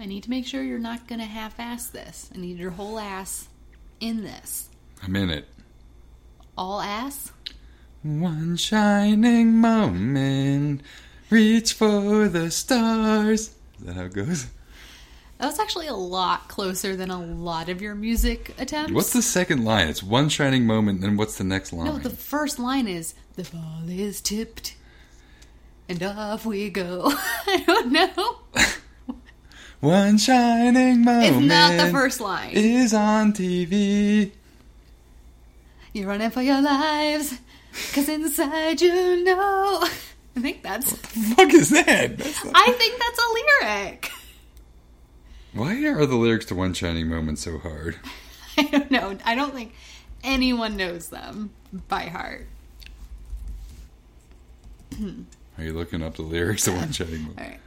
I need to make sure you're not going to half ass this. I need your whole ass in this. I'm in it. All ass? One shining moment, reach for the stars. Is that how it goes? That was actually a lot closer than a lot of your music attempts. What's the second line? It's one shining moment, then what's the next line? No, the first line is The ball is tipped and off we go. I don't know. One shining moment. It's not the first line. Is on TV. You're running for your lives, cause inside you know. I think that's. What the fuck is that? Not- I think that's a lyric. Why are the lyrics to One Shining Moment so hard? I don't know. I don't think anyone knows them by heart. Are you looking up the lyrics to One Shining Moment?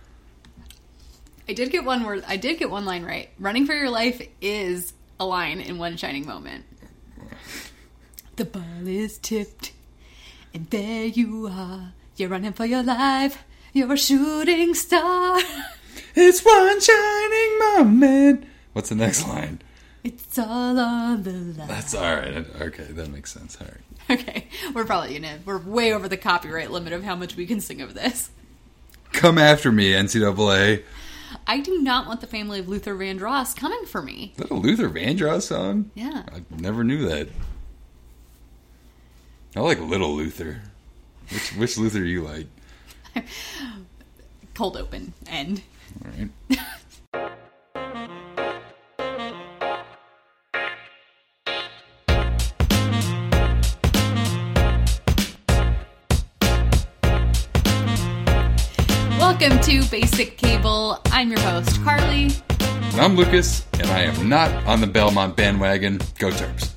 I did get one word. I did get one line right. Running for your life is a line in one shining moment. The ball is tipped, and there you are. You're running for your life. You're a shooting star. It's one shining moment. What's the next line? It's all on the line. That's all right. Okay, that makes sense. All right. Okay, we're probably gonna. We're way over the copyright limit of how much we can sing of this. Come after me, NCAA. I do not want the family of Luther Vandross coming for me. Is that a Luther Vandross song? Yeah. I never knew that. I like Little Luther. Which which Luther do you like? Cold open end. All right. Welcome to Basic Cable. I'm your host, Carly. And I'm Lucas, and I am not on the Belmont bandwagon. Go Terps.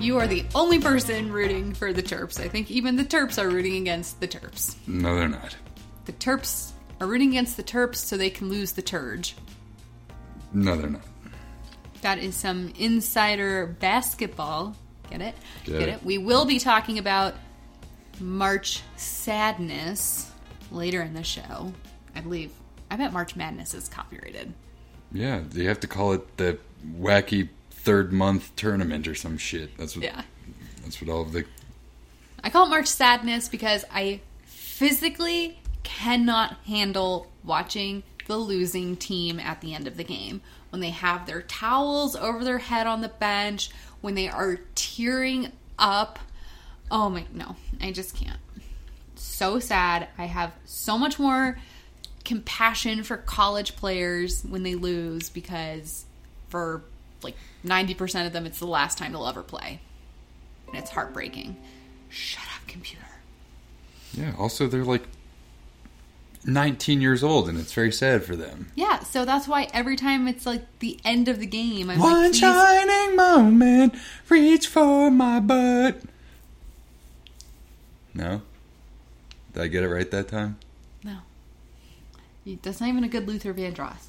You are the only person rooting for the Terps. I think even the Terps are rooting against the Terps. No, they're not. The Terps are rooting against the Terps so they can lose the Turge. No, they're not. That is some insider basketball. Get it? Get it. We will be talking about March Sadness later in the show. I believe. I bet March Madness is copyrighted. Yeah, you have to call it the wacky third month tournament or some shit. That's what. Yeah. That's what all of the. I call it March Sadness because I physically cannot handle watching the losing team at the end of the game. When they have their towels over their head on the bench, when they are tearing up. Oh my, no, I just can't. So sad. I have so much more compassion for college players when they lose because for like 90% of them, it's the last time they'll ever play. And it's heartbreaking. Shut up, computer. Yeah. Also, they're like 19 years old, and it's very sad for them. Yeah, so that's why every time it's like the end of the game, I'm One like, shining moment, reach for my butt. No? Did I get it right that time? No. That's not even a good Luther Vandross.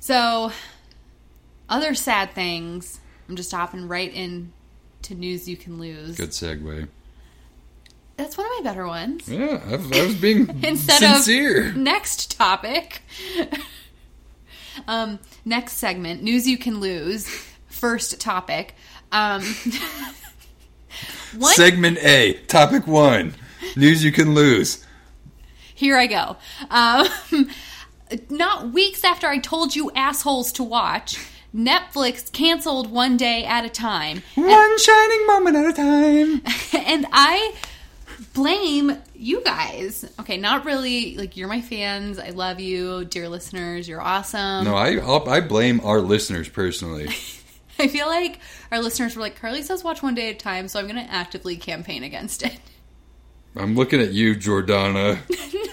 So, other sad things. I'm just hopping right in to news you can lose. Good segue. That's one of my better ones. Yeah, I, I was being Instead sincere. of next topic. um, next segment, news you can lose. First topic. Um, one Segment A, topic one. News you can lose. Here I go. Um, not weeks after I told you assholes to watch, Netflix canceled one day at a time. One shining moment at a time. And I blame you guys. Okay, not really. Like, you're my fans. I love you, dear listeners. You're awesome. No, I I blame our listeners personally. I feel like our listeners were like, Carly says watch one day at a time, so I'm going to actively campaign against it. I'm looking at you, Jordana.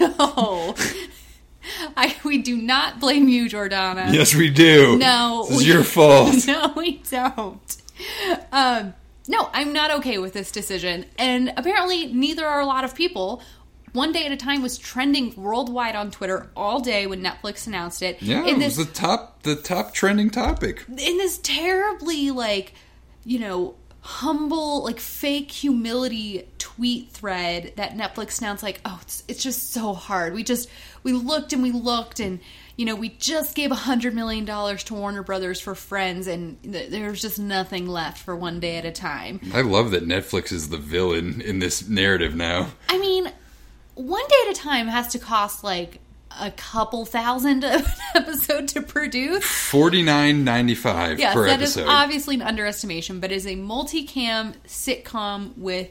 no. I, we do not blame you, Jordana. Yes, we do. No, this is we- your fault. No, we don't. Um, no, I'm not okay with this decision. And apparently, neither are a lot of people. One Day at a Time was trending worldwide on Twitter all day when Netflix announced it. Yeah, in it was the top the top trending topic. in this terribly like, you know, humble like fake humility tweet thread that Netflix announced like, "Oh, it's, it's just so hard. We just we looked and we looked and you know we just gave a hundred million dollars to Warner Brothers for Friends and th- there's just nothing left for one day at a time." I love that Netflix is the villain in this narrative now. I mean, one day at a time has to cost like a couple thousand of an episode to produce. Forty nine ninety five Yes, per that is episode. obviously an underestimation, but is a multicam sitcom with,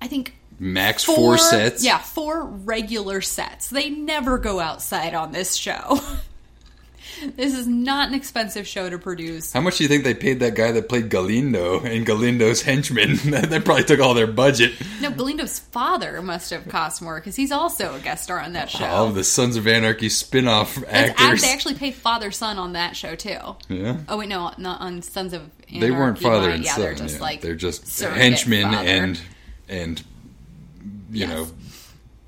I think, Max four, sets. Yeah, four regular sets. They never go outside on this show. this is not an expensive show to produce. How much do you think they paid that guy that played Galindo and Galindo's henchmen? they probably took all their budget. No, Galindo's father must have cost more because he's also a guest star on that show. All of the Sons of Anarchy spin off actors. act- they actually pay father son on that show too. yeah. Oh wait, no, not on Sons of Anarchy. They weren't father but and yeah, son. they're just yeah. like they're just henchmen father. and and you Yes. know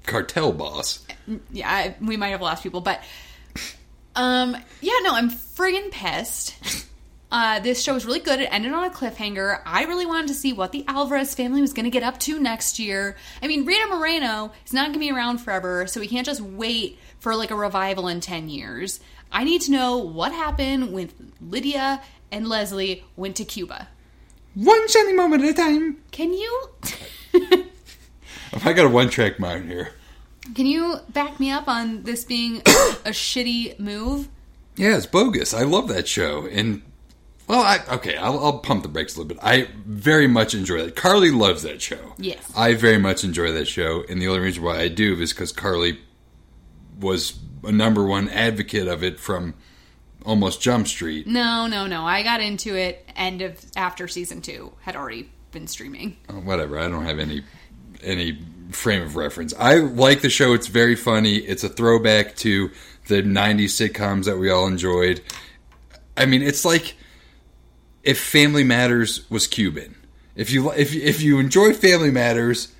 cartel boss. yeah, I, we might have lost people, but um, yeah, no, I'm friggin' pissed. Uh, this show was really good. It ended on a cliffhanger. I really wanted to see what the Alvarez family was going to get up to next year. I mean, Rita Moreno is not going to be around forever, so we can't just wait for like a revival in 10 years. I need to know what happened when Lydia and Leslie went to Cuba. One shining moment at a time. Can you I got a one track mind here. Can you back me up on this being a shitty move? Yeah, it's bogus. I love that show. And, well, I, okay, I'll, I'll pump the brakes a little bit. I very much enjoy that. Carly loves that show. Yes. I very much enjoy that show. And the only reason why I do is because Carly was a number one advocate of it from almost Jump Street. No, no, no. I got into it end of after season two had already been streaming. Oh, whatever. I don't have any any frame of reference. I like the show. It's very funny. It's a throwback to the '90s sitcoms that we all enjoyed. I mean, it's like if Family Matters was Cuban. If you if if you enjoy Family Matters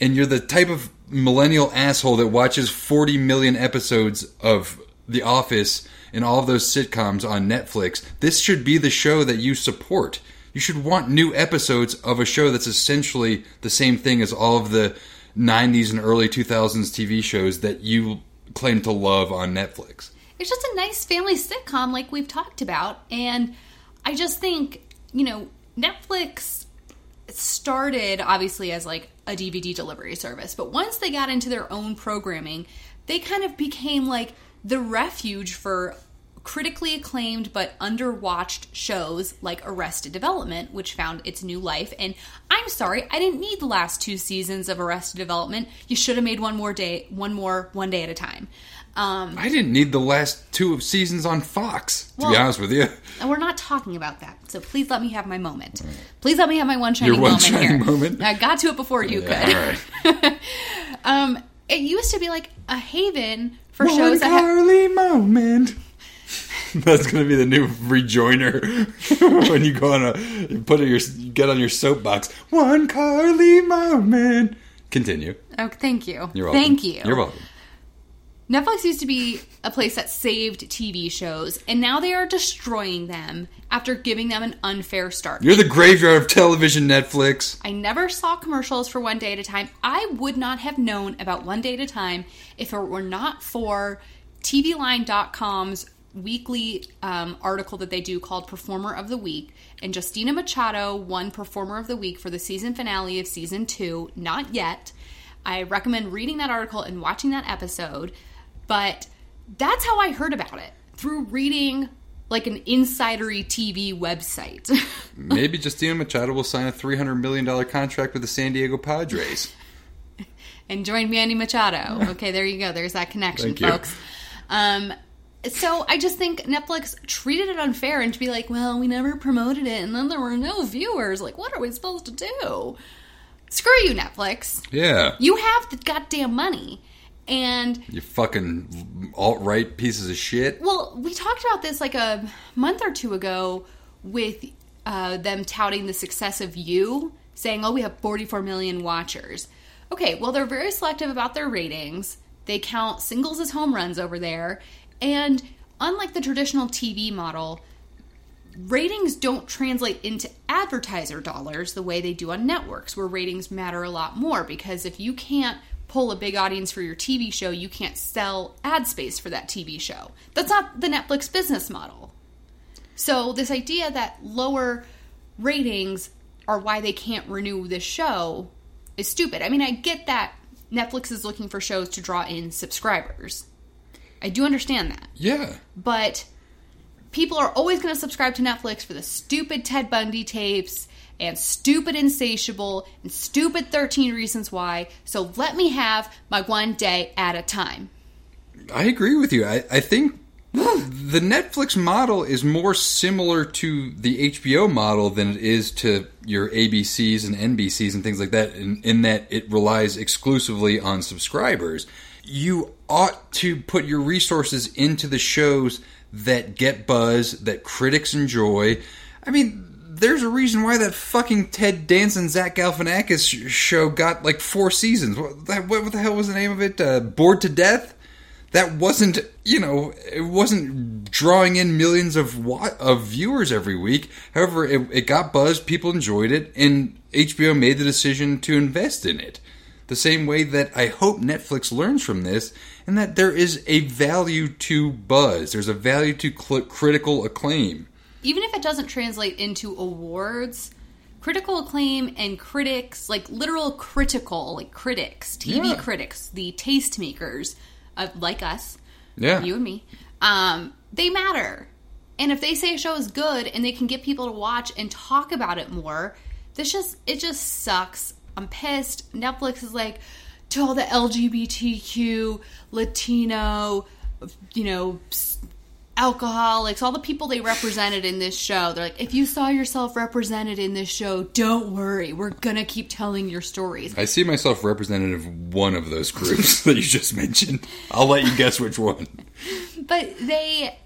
and you're the type of millennial asshole that watches 40 million episodes of The Office and all of those sitcoms on Netflix, this should be the show that you support. You should want new episodes of a show that's essentially the same thing as all of the 90s and early 2000s TV shows that you claim to love on Netflix. It's just a nice family sitcom, like we've talked about. And I just think, you know, Netflix started obviously as like a DVD delivery service, but once they got into their own programming, they kind of became like the refuge for critically acclaimed but underwatched shows like Arrested Development, which found its new life. And I'm sorry, I didn't need the last two seasons of Arrested Development. You should have made one more day, one more, one day at a time. Um, I didn't need the last two of seasons on Fox, to be honest with you. and we're not talking about that. So please let me have my moment. Please let me have my one shining Your one moment shining here. moment? I got to it before you Yeah, could. right. Um, it used to be like a haven for One shows that ha- moment. That's gonna be the new rejoiner when you go on a you put it your you get on your soapbox. One Carly moment. Continue. Oh, thank you. You're welcome. Thank you. You're welcome. Netflix used to be a place that saved TV shows, and now they are destroying them after giving them an unfair start. You're the graveyard of television, Netflix. I never saw commercials for One Day at a Time. I would not have known about One Day at a Time if it were not for TVLine.com's weekly um, article that they do called Performer of the Week. And Justina Machado won Performer of the Week for the season finale of season two. Not yet. I recommend reading that article and watching that episode. But that's how I heard about it through reading like an insidery TV website. Maybe Justina Machado will sign a three hundred million dollar contract with the San Diego Padres. and join Manny Machado. Okay, there you go. There's that connection, folks. Um, so I just think Netflix treated it unfair and to be like, well, we never promoted it, and then there were no viewers. Like, what are we supposed to do? Screw you, Netflix. Yeah. You have the goddamn money. And You fucking alt right pieces of shit. well, we talked about this like a month or two ago with uh, them touting the success of you, saying, "Oh, we have 44 million watchers." Okay, well, they're very selective about their ratings. They count singles as home runs over there, and unlike the traditional TV model, ratings don't translate into advertiser dollars the way they do on networks, where ratings matter a lot more. Because if you can't pull a big audience for your TV show, you can't sell ad space for that TV show. That's not the Netflix business model. So, this idea that lower ratings are why they can't renew this show is stupid. I mean, I get that Netflix is looking for shows to draw in subscribers. I do understand that. Yeah. But people are always going to subscribe to Netflix for the stupid Ted Bundy tapes and stupid Insatiable and stupid 13 Reasons Why. So let me have my one day at a time. I agree with you. I, I think the Netflix model is more similar to the HBO model than it is to your ABCs and NBCs and things like that, in, in that it relies exclusively on subscribers. You ought to put your resources into the shows that get buzz, that critics enjoy. I mean, there's a reason why that fucking Ted Danson, Zach Galifianakis show got like four seasons. What, what the hell was the name of it? Uh, Bored to Death? that wasn't you know it wasn't drawing in millions of of viewers every week however it, it got buzz people enjoyed it and hbo made the decision to invest in it the same way that i hope netflix learns from this and that there is a value to buzz there's a value to cl- critical acclaim Even if it doesn't translate into awards, critical acclaim and critics, like literal critical, like critics, TV Yeah. critics, the tastemakers, uh, like us, yeah you and me, um, they matter. And if they say a show is good and they can get people to watch and talk about it more, this just it just sucks. I'm pissed. Netflix is like to all the LGBTQ, Latino, you know, alcoholics, all the people they represented in this show. They're like, if you saw yourself represented in this show, don't worry. We're gonna keep telling your stories. I see myself representative of one of those groups that you just mentioned. I'll let you guess which one. But they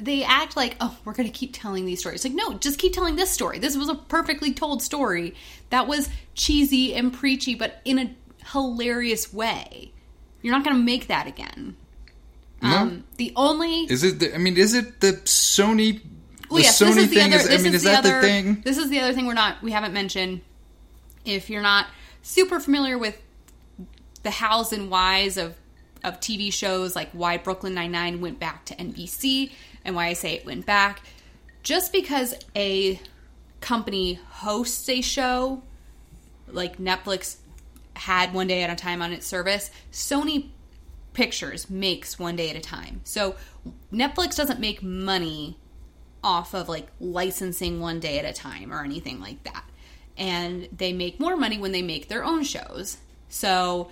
they act like, oh, we're gonna keep telling these stories. Like, no, just keep telling this story. This was a perfectly told story that was cheesy and preachy, but in a hilarious way. You're not gonna make that again. No? Um, the only Is it? The, I mean, is it the Sony? Well, the yes, Sony this is the thing other. is. I this mean, is, is the other, the thing? This is the other thing we're not. We haven't mentioned. If you're not super familiar with the hows and whys of of TV shows, like why Brooklyn Nine Nine went back to NBC, and why I say it went back, just because a company hosts a show, like Netflix had one day at a time on its service, Sony Pictures makes one day at a time. So Netflix doesn't make money off of like licensing one day at a time or anything like that. And they make more money when they make their own shows. So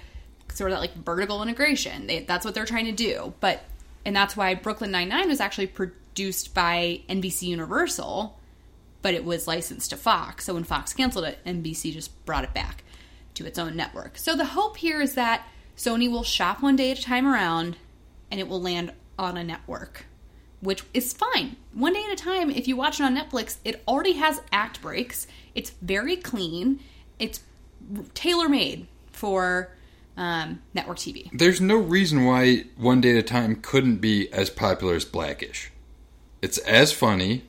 sort of that like vertical integration. They, that's what they're trying to do. But and that's why Brooklyn Nine Nine was actually produced by NBC Universal, but it was licensed to Fox. So when Fox canceled it, NBC just brought it back to its own network. So the hope here is that Sony will shop one day at a time around and it will land on a network, which is fine. One day at a time, if you watch it on Netflix, it already has act breaks. It's very clean. It's tailor made for um, network TV. There's no reason why One Day at a Time couldn't be as popular as Blackish. It's as funny.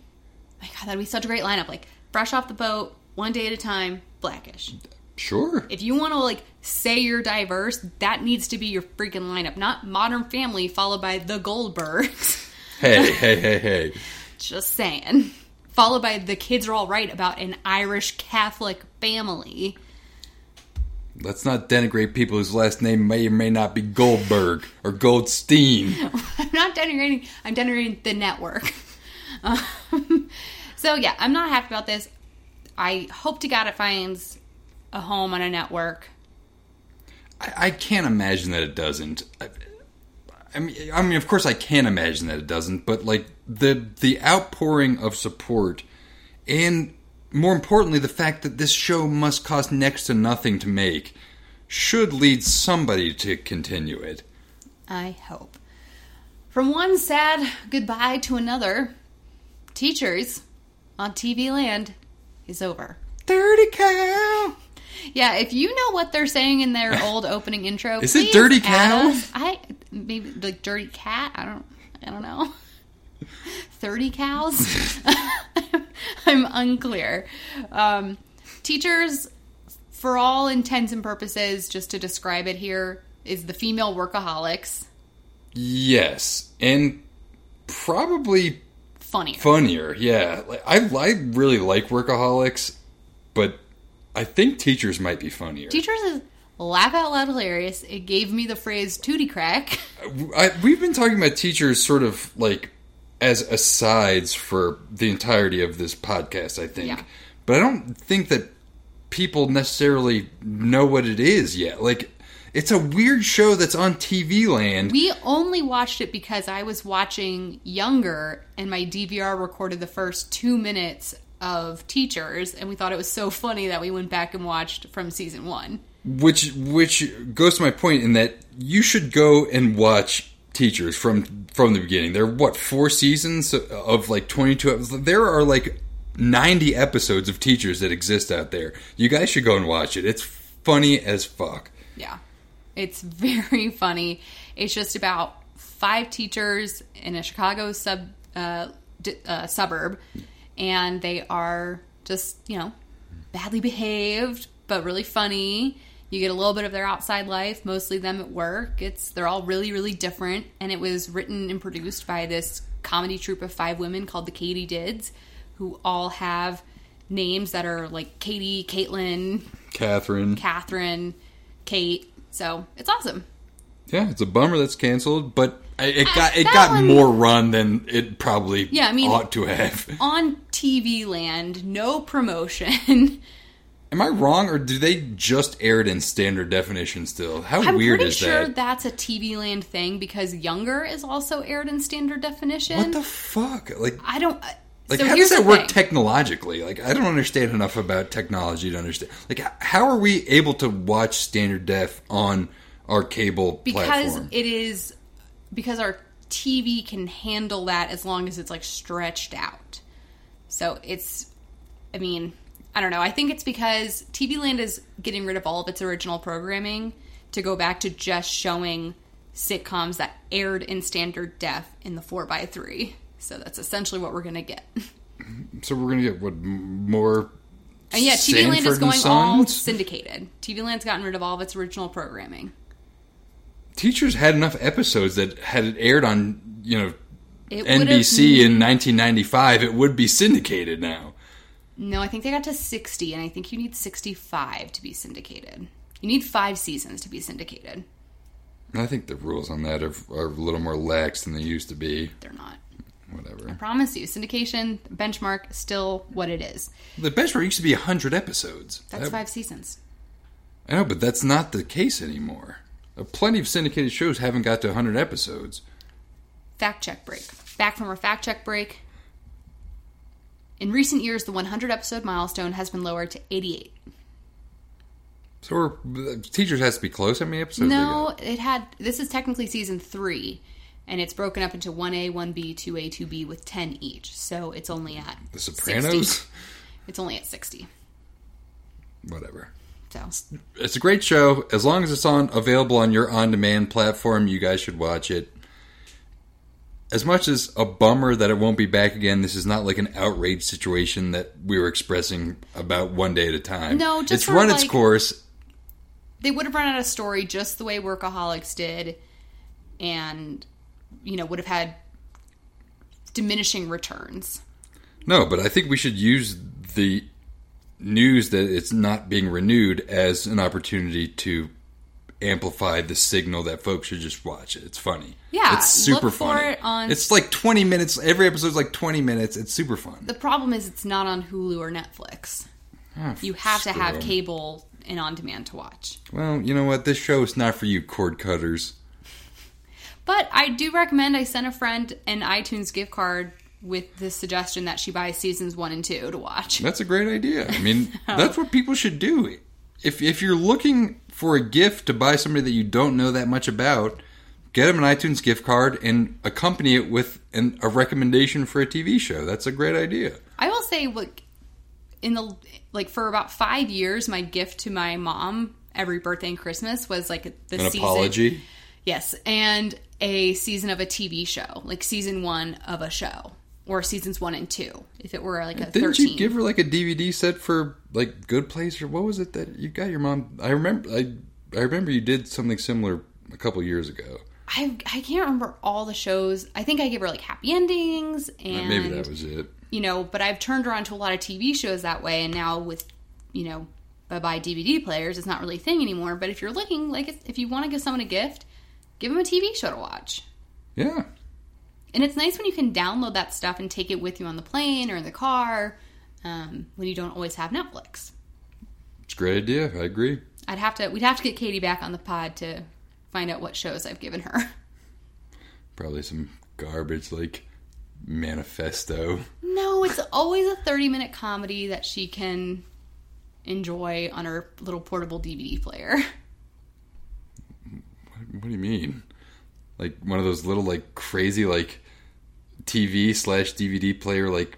My God, that'd be such a great lineup. Like fresh off the boat, one day at a time, blackish. Sure. If you want to like say you're diverse, that needs to be your freaking lineup, not Modern Family followed by The Goldbergs. Hey, hey, hey, hey. Just saying. Followed by The Kids Are All Right about an Irish Catholic family. Let's not denigrate people whose last name may or may not be Goldberg or Goldstein. I'm not denigrating. I'm denigrating the network. Um, so yeah, I'm not happy about this. I hope to God it finds a home on a network. I, I can't imagine that it doesn't. I, I mean, I mean, of course, I can't imagine that it doesn't. But like the the outpouring of support, and more importantly, the fact that this show must cost next to nothing to make, should lead somebody to continue it. I hope. From one sad goodbye to another, Teachers on TV Land is over. Dirty cow. Yeah, if you know what they're saying in their old opening intro, Is it Dirty Cow? us. I maybe like Dirty Cat. I don't. I don't know. 30 cows. I'm unclear. Um, teachers, for all intents and purposes, just to describe it here, is the female workaholics. Yes, and probably Funnier. funnier. Yeah, like, I I really like workaholics, but I think teachers might be funnier. Teachers is laugh out loud hilarious. It gave me the phrase tootie crack. I, we've been talking about teachers sort of like as asides for the entirety of this podcast, I think. Yeah. But I don't think that people necessarily know what it is yet. Like, it's a weird show that's on TV land. We only watched it because I was watching Younger and my DVR recorded the first two minutes of Teachers, and we thought it was so funny that we went back and watched from season one. which which goes to my point in that you should go and watch teachers from from the beginning there are what four seasons of like 22 episodes there are like 90 episodes of teachers that exist out there you guys should go and watch it it's funny as fuck Yeah. It's very funny. It's just about five teachers in a Chicago sub uh, uh, suburb, and they are just you know badly behaved but really funny. You get a little bit of their outside life, mostly them at work. It's they're all really really different, and it was written and produced by this comedy troupe of five women called the Katydids, who all have names that are like Katie, Caitlin, catherine Catherine, Kate. So it's awesome. yeah it's a bummer that's canceled but it got it got one- more run than it probably Yeah, I mean- ought to have On TV land, no promotion. am i wrong or do they just air it in standard definition still how I'm weird pretty is sure that that's a TV land thing because Younger is also aired in standard definition. what the fuck like I don't. Uh, like, so how does that work thing. technologically? Like, I don't understand enough about technology to understand. Like, how are we able to watch standard def on our cable because platform? it is because our TV can handle that as long as it's like stretched out. So it's, I mean, I don't know. I think it's because TV Land is getting rid of all of its original programming to go back to just showing sitcoms that aired in standard def in the 4x3. So that's essentially what we're going to get. so we're gonna get what more? And yeah, TV Land is going all syndicated. TV Land's gotten rid of all of its original programming. Teachers had enough episodes that had it aired on you know It NBC in 1995, it would be syndicated now. No, I think they got to 60, and I think you need 65 to be syndicated. You need five seasons to be syndicated. I think the rules on that are, are a little more lax than they used to be. They're not. Whatever. I promise you, syndication benchmark still what it is. The benchmark used to be 100 episodes. That's That- five seasons. I know, but that's not the case anymore. Uh, Plenty of syndicated shows haven't got to 100 episodes. Fact check break. Back from our fact check break. In recent years, the 100 episode milestone has been lowered to 88. So we're, teachers has to be close. How many episodes? No, it had. This is technically season three, and it's broken up into 1A, 1B, 2A, 2B with 10 each. So it's only at The 60. Sopranos. It's only at 60. Whatever. So It's a great show. As long as it's on available on your on-demand platform, you guys should watch it. As much as a bummer that it won't be back again, this is not like an outrage situation that we were expressing about one day at a time. No, just it's run of its course. they would have run out of story just the way Workaholics did, and you know would have had diminishing returns. No, but I think we should use the news that it's not being renewed as an opportunity to amplify the signal that folks should just watch it. It's funny. Yeah, it's super funny. it on- It's like twenty minutes. Every episode's like twenty minutes. It's super fun. The problem is it's not on Hulu or Netflix. Ah, You have to have cable and on demand to watch. Well, you know what? This show is not for you, cord cutters. But I do recommend. I sent a friend an iTunes gift card with the suggestion that she buys seasons one and two to watch. That's a great idea. I mean, that's what people should do. If if you're looking for a gift to buy somebody that you don't know that much about, get them an iTunes gift card and accompany it with an, a recommendation for a TV show. That's a great idea. I will say, like, in the like for about five years, my gift to my mom every birthday and Christmas was like the An season. apology. Yes, and a season of a TV show, like season one of a show. Or seasons one and two. If it were like a Didn't 13. you give her like a DVD set for like Good Place or what was it that you got your mom? I remember. I I remember you did something similar a couple years ago. I I can't remember all the shows. I think I gave her like happy endings and Maybe that was it. you know, but I've turned her on to a lot of TV shows that way, and now with, you know, bye bye DVD players, it's not really a thing anymore. But if you're looking, like, if- if you want to give someone a gift, give them a TV show to watch. Yeah. And it's nice when you can download that stuff and take it with you on the plane or in the car um, when you don't always have Netflix. It's a great idea. I agree. I'd have to, we'd have to get Katie back on the pod to find out what shows I've given her. Probably some garbage like Manifesto. No, it's always a 30 minute comedy that she can enjoy on her little portable DVD player. What do you mean? Like one of those little like crazy like TV slash DVD player like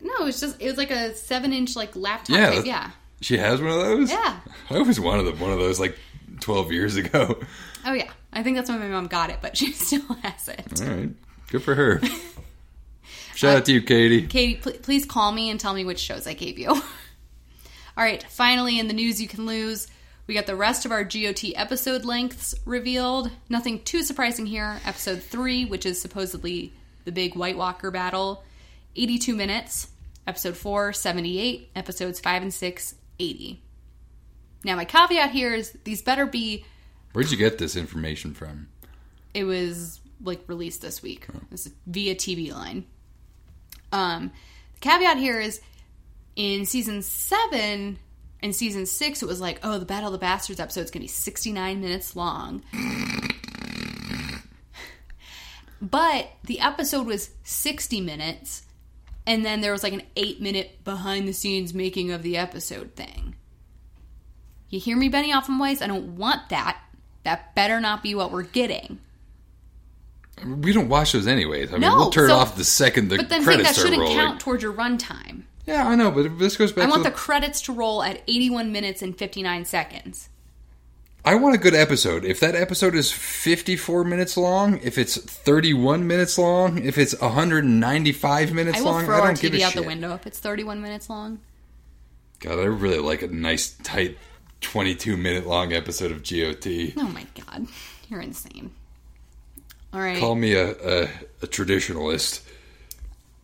No, it's just it was like a seven inch like laptop. Yeah, Yeah, she has one of those. Yeah. I always wanted them. One of those like twelve years ago. Oh yeah. I think that's when my mom got it, but she still has it. All right, good for her. Shout out uh, to you, Katie. Katie, pl- please call me and tell me which shows I gave you. All right, finally in the news you can lose, we got the rest of our GOT episode lengths revealed. Nothing too surprising here. Episode 3, which is supposedly the big White Walker battle, 82 minutes. Episode 4, 78. Episodes 5 and 6, 80. Now, my caveat here is these better be Where'd you get this information from? it was like released this week. This is via TV line. Um, the caveat here is in season seven and season six, it was like, oh, the Battle of the Bastards episode is going to be 69 minutes long. but the episode was 60 minutes, and then there was like an eight minute behind the scenes making of the episode thing. You hear me, Benny Offenweiss? I don't want that. That better not be what we're getting. We don't watch those anyways. I mean, No, we'll turn so- it off the second the But then credits that shouldn't rolling. count towards your runtime. Yeah, I know, but this goes back I want the, the credits to roll at 81 minutes and 59 seconds. I want a good episode. If that episode is 54 minutes long, if it's 31 minutes long, if it's 195 minutes I will long, throw I don't give TV a out shit. the window if it's 31 minutes long. God, I really like a nice tight 22 minute long episode of GOT. Oh my god, you're insane. All right, Call me a, a, a traditionalist.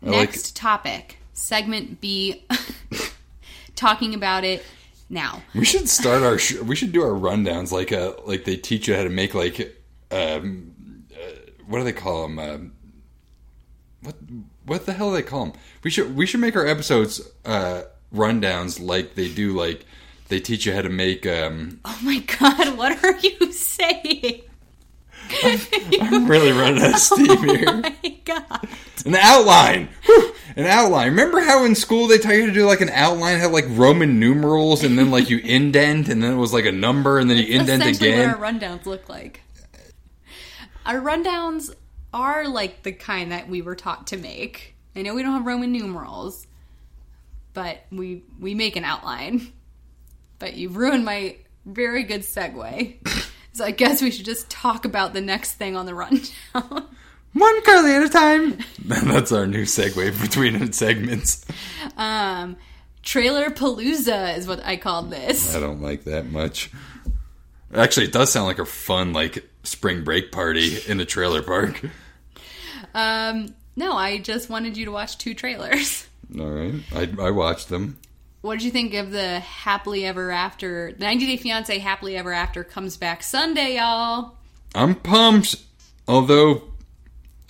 I next topic, segment B. talking about it now. We should start our. Sh- we should do our rundowns like uh like they teach you how to make like um uh, what do they call them? Um, what what the hell do they call them? We should we should make our episodes uh rundowns like they do like they teach you how to make um Oh my god, what are you saying? I'm really running out of steam Oh here. my god. An outline. Whew, an outline. Remember how in school they tell you to do like an outline, had like Roman numerals, and then like you indent, and then it was like a number, and then you indent again. what our rundowns look like. Our rundowns are like the kind that we were taught to make. I know we don't have Roman numerals, but we we make an outline. But you've ruined my very good segue. so I guess we should just talk about the next thing on the rundown. One curly at a time. That's our new segue between segments. um, Trailer Palooza is what I called this. I don't like that much. Actually, it does sound like a fun like spring break party in a trailer park. Um, no, I just wanted you to watch two trailers. All right, I, I watched them. What did you think of the Happily Ever After? The 90 Day Fiance Happily Ever After comes back Sunday, y'all. I'm pumped. Although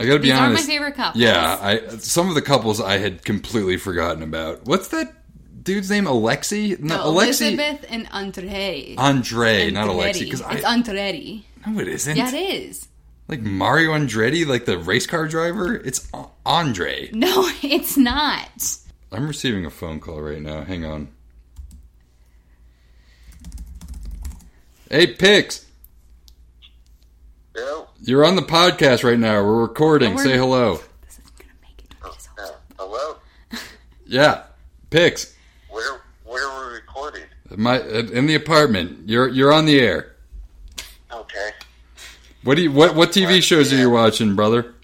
I gotta be These aren't honest, my favorite couples. yeah, I some of the couples I had completely forgotten about. What's that dude's name? Alexi? No, No, Alexi. Elizabeth and Andre. Andre, not Andretti. Alexi. Because it's I Andretti. no, it isn't. Yeah, it is. Like Mario Andretti, like the race car driver. It's Andre. No, it's not. I'm receiving a phone call right now. Hang on. Hey, Pix, Yeah. You're on the podcast right now. We're recording. Oh, we're- Say hello. This isn't gonna make it. Uh, hello. Yeah, Pix. Where where are we recording? My in the apartment. You're you're on the air. Okay. What do you what what TV shows are you watching, brother?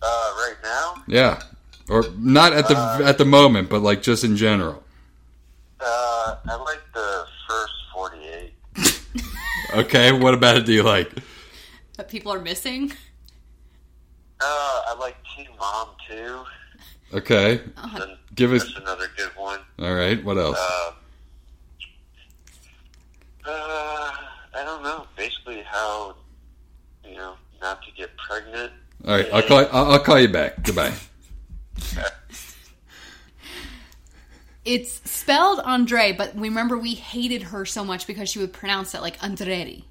Uh, right now, Yeah, or not at the at the moment, but like just in general. Uh, I like the first 48. Okay, what about it do you like? That people are missing. Uh, I like Teen Mom too. Okay, Then give us. Another good one. All right, what else? Uh, uh, I don't know. Basically, how you know not to get pregnant. All right, I'll call. I'll, I'll call you back. Goodbye. It's spelled Andre, but remember we hated her so much because she would pronounce it like Andreri.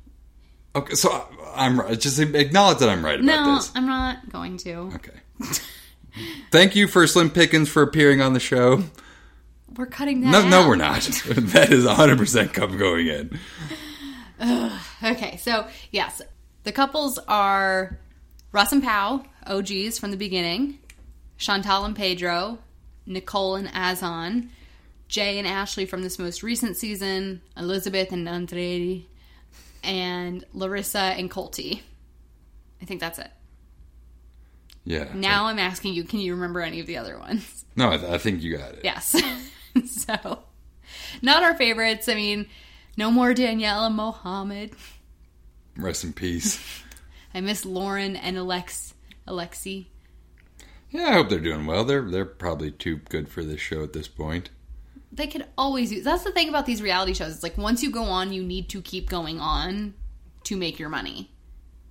Okay, so I- I'm right. Just acknowledge that I'm right about this. No, this. I'm not going to. Okay. Thank you for Slim Pickens for appearing on the show. We're cutting that. No, no, we're not. that is 100 percent come going in. Okay, so yes, the couples are Russ and Pow, OGs from the beginning, Chantal and Pedro, Nicole and Azan, Jay and Ashley from this most recent season, Elizabeth and Andrei, and Larissa and Colty. I think that's it. Yeah. Now I'm asking you, can you remember any of the other ones? No, I, th- I think you got it. Yes. so, not our favorites. I mean, no more Danielle and Mohammed. Rest in peace. I miss Loren and Alex Alexi. Yeah, I hope they're doing well. They're they're probably too good for this show at this point. They could always use. That's the thing about these reality shows. It's like once you go on, you need to keep going on to make your money.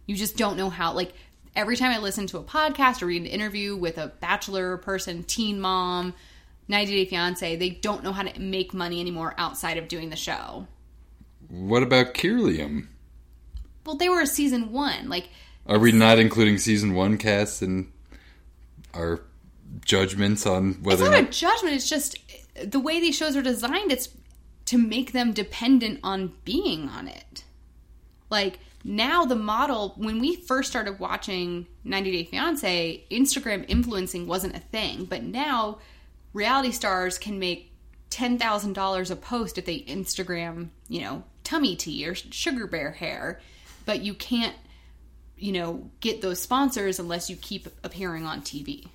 You just don't know how. Like every time I listen to a podcast or read an interview with a bachelor person, teen mom, 90 Day Fiance, they don't know how to make money anymore outside of doing the show. What about Kirlyam? Well, they were a season one. Like Are we not including season one casts in our judgments on it's whether or not a judgment. It's just the way these shows are designed. It's to make them dependent on being on it. Like now, the model when we first started watching 90 Day Fiance, Instagram influencing wasn't a thing, but now reality stars can make ten thousand dollars a post if they Instagram, you know, tummy tea or sugar bear hair, but you can't, you know, get those sponsors unless you keep appearing on TV.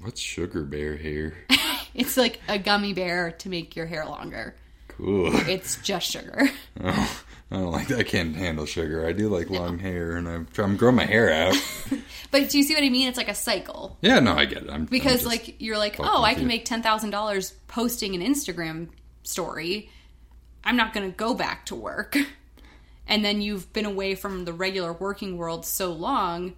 What's sugar bear hair? It's like a gummy bear to make your hair longer. Cool. It's just sugar. Oh, I don't like that. I can't handle sugar. I do like long hair, and I'm I'm growing my hair out. But do you see what I mean? It's like a cycle. Yeah, no, I get it. I'm Because I'm like you're like, oh, I can you. make ten thousand dollars posting an Instagram story. I'm not going to go back to work. And then you've been away from the regular working world so long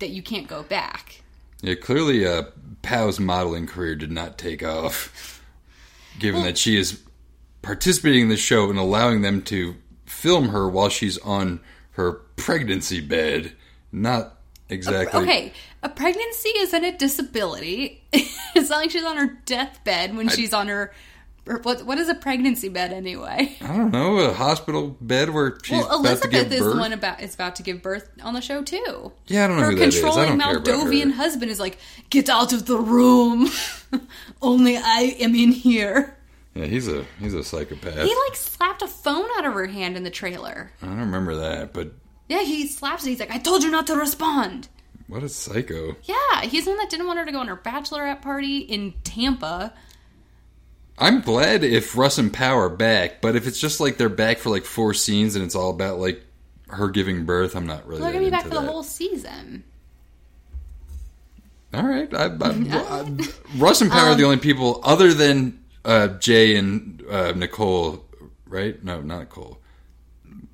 that you can't go back. yeah, clearly, uh, Pow's modeling career did not take off, given that she is participating in the show and allowing them to film her while she's on her pregnancy bed. Not exactly. Okay, a pregnancy isn't a disability. it's not like she's on her deathbed when she's on her. Or What what is a pregnancy bed anyway? I don't know a hospital bed where she's Well, about to give birth. Elizabeth is the one about is about to give birth on the show too. Yeah, I don't know Her who that is. I controlling don't Moldovan her. husband is like, "Get out of the room. Only I am in here." Yeah, he's a he's a psychopath. He like slapped a phone out of her hand in the trailer. I don't remember that, but Yeah, he slaps it. He's like, "I told you not to respond." what a psycho. Yeah, he's the one that didn't want her to go on her bachelorette party in Tampa. I'm glad if Russ and Pow are back, but if it's just like they're back for like four scenes and it's all about like her giving birth, I'm not really. They're gonna be back for the that. whole season. All right, I, I, I, Russ and Pow are Um, the only people other than uh, Jay and uh, Nicole, right? No, not Nicole.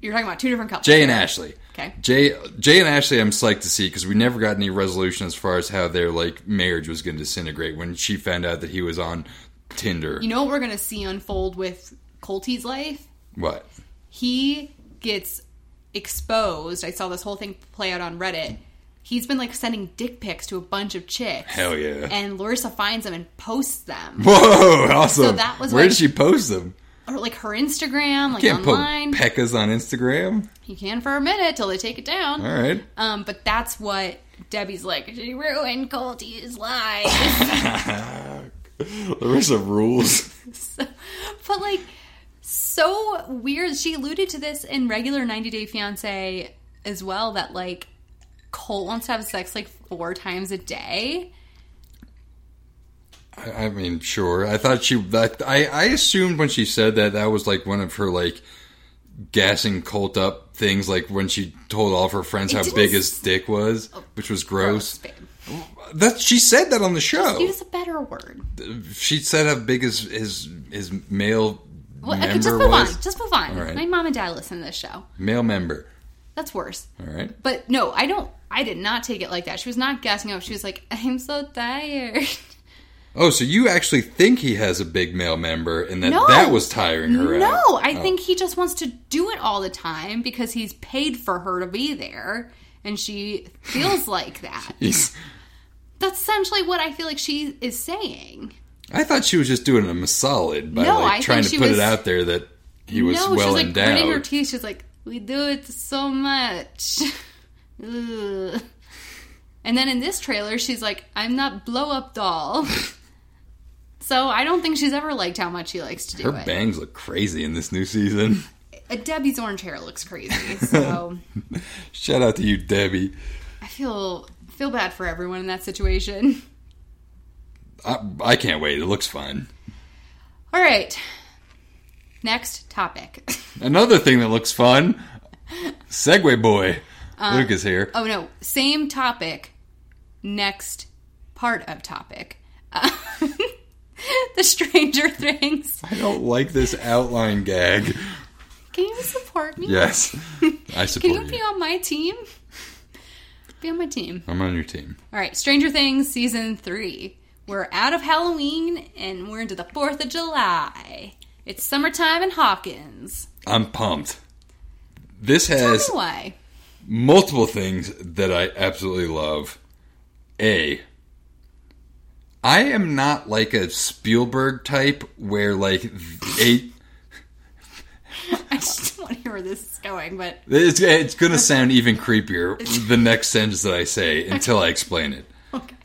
You're talking about two different couples. Jay and. Ashley. Okay. Jay, Jay and Ashley, I'm psyched to see because we never got any resolution as far as how their like marriage was going to disintegrate when she found out that he was on Tinder. You know what we're gonna see unfold with Colty's life? what? he gets exposed. I saw this whole thing play out on Reddit. He's been like sending dick pics to a bunch of chicks. Hell yeah. And Larissa finds them and posts them. Whoa, awesome! So that was Where like- did she post them? Or like her Instagram, like Can't online. put peckas on Instagram. you can for a minute till they take it down. All right. Um, but that's what Debbie's like. She ruined Colty's life. Larissa rules. So- but like so weird she alluded to this in regular 90 day fiance as well that like Colt wants to have sex like four times a day. I, I mean, sure. I thought she. That, I I assumed when she said that that was like one of her like gassing Colt up things, like when she told all of her friends It how big his dick was, oh, which was gross. babe. That she said that on the show. Use a better word. She said how big his his his male Well, okay, member just move was. on. Just move on. All right. My mom and dad listen to this show. Male member. That's worse. All right. But no, I don't. I did not take it like that. She was not gassing up. She was like, "I'm so tired." Oh, so you actually think he has a big male member, and that No. that was tiring her no, out? Oh. I think he just wants to do it all the time because he's paid for her to be there, and she feels like that. He's, That's essentially what I feel like she is saying. I thought she was just doing him a solid by No, like trying to put was- it out there that he was no, well she was like endowed. gritting her teeth. She's like, "We do it so much." And then in this trailer, she's like, "I'm not blow up doll." so I don't think she's ever liked how much he likes to do Her it. bangs look crazy in this new season. Debbie's orange hair looks crazy, so Shout out to you, Debbie. I feel feel bad for everyone in that situation. I, I can't wait. It looks fun. All right, next topic. Another thing that looks fun. Segue boy. Uh, Luke is here. Oh no, same topic. Next part of topic. Uh, the Stranger Things. I don't like this outline gag. Can you support me? Yes, I Can support you Can you. be on my team? Be on my team. I'm on your team. All right, Stranger Things season three. We're out of Halloween and we're into the Fourth of July. It's summertime in Hawkins. I'm pumped. This has why. multiple things that I absolutely love. A. I am not like a Spielberg type where like eight. I just want to hear where this is going, but It's, it's going to sound even creepier the next sentence that I say until I explain it. okay.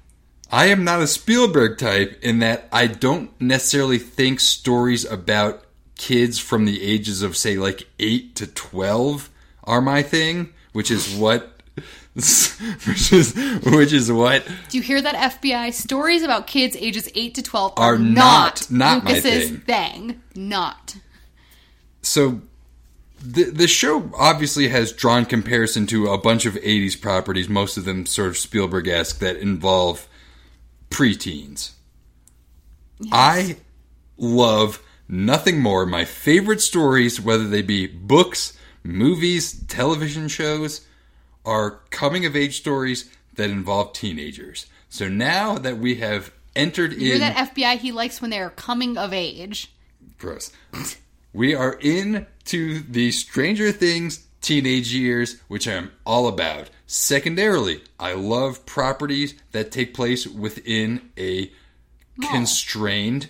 I am not a Spielberg type in that I don't necessarily think stories about kids from the ages of say like 8 to 12 are my thing, which is what which is which is what Do you hear that, FBI? Stories about kids ages 8 to 12 Are are, not- not my Lucas's thing. thing. Not. so the the show obviously has drawn comparison to a bunch of 80s properties, most of them sort of Spielberg-esque that involve preteens. I love nothing more. My favorite stories, whether they be books, movies, television shows, are coming of age stories that involve teenagers. So now that we have entered You hear in that, FBI? He likes when they're coming of age. gross. We are into the Stranger Things teenage years, which I'm all about. Secondarily, I love properties that take place within a constrained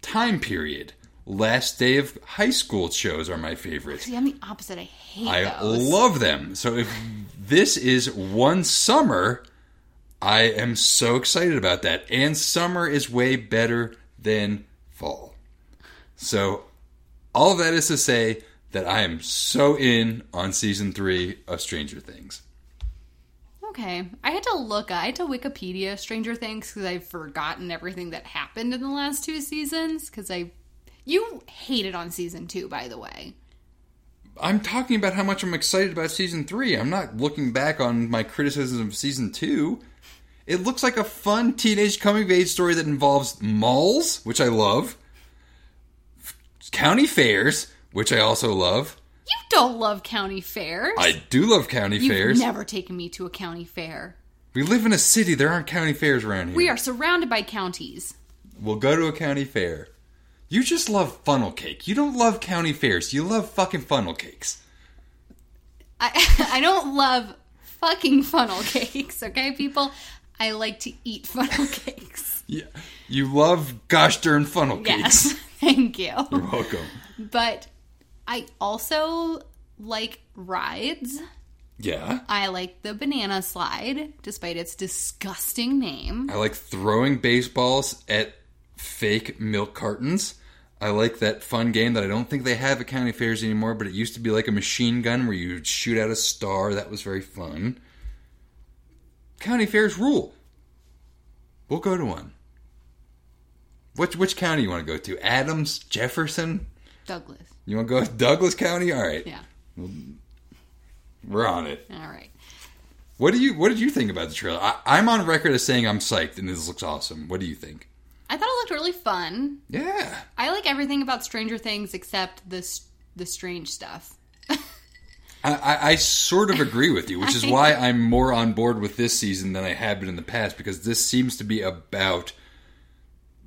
time period. Last day of high school shows are my favorite. See, I'm the opposite. I hate I those. love them. So if this is one summer, I am so excited about that. And summer is way better than fall. So all of that is to say that I am so in on season three of Stranger Things. Okay. I had to look, I had to Wikipedia Stranger Things because I've forgotten everything that happened in the last two seasons. Because I. You hated on season two, by the way. I'm talking about how much I'm excited about season three. I'm not looking back on my criticism of season two. It looks like a fun teenage coming of age story that involves malls, which I love, county fairs, which I also love. You don't love county fairs. I do love county fairs. You've fairs. never taken me to a county fair. we live in a city. There aren't county fairs around here. We are surrounded by counties. We'll go to a county fair. You just love funnel cake. You don't love county fairs. You love fucking funnel cakes. I, I don't love fucking funnel cakes, okay, people? I like to eat funnel cakes. Yeah. You love gosh darn funnel Yes, cakes. Thank you. You're welcome. But I also like rides. Yeah. I like the banana slide, despite its disgusting name. I like throwing baseballs at fake milk cartons. I like that fun game that I don't think they have at county fairs anymore, but it used to be like a machine gun where you would shoot out a star. That was very fun. county fairs rule. We'll go to one. Which which county you want to go to? Adams, Jefferson? Douglas. You want to go with Douglas County? All right, Yeah. we're on it. All right. What do you What did you think about the trailer? I, I'm on record as saying I'm psyched, and this looks awesome. What do you think? I thought it looked really fun. Yeah, I like everything about Stranger Things except this the strange stuff. I, I, I sort of agree with you, which is why I'm more on board with this season than I have been in the past because this seems to be about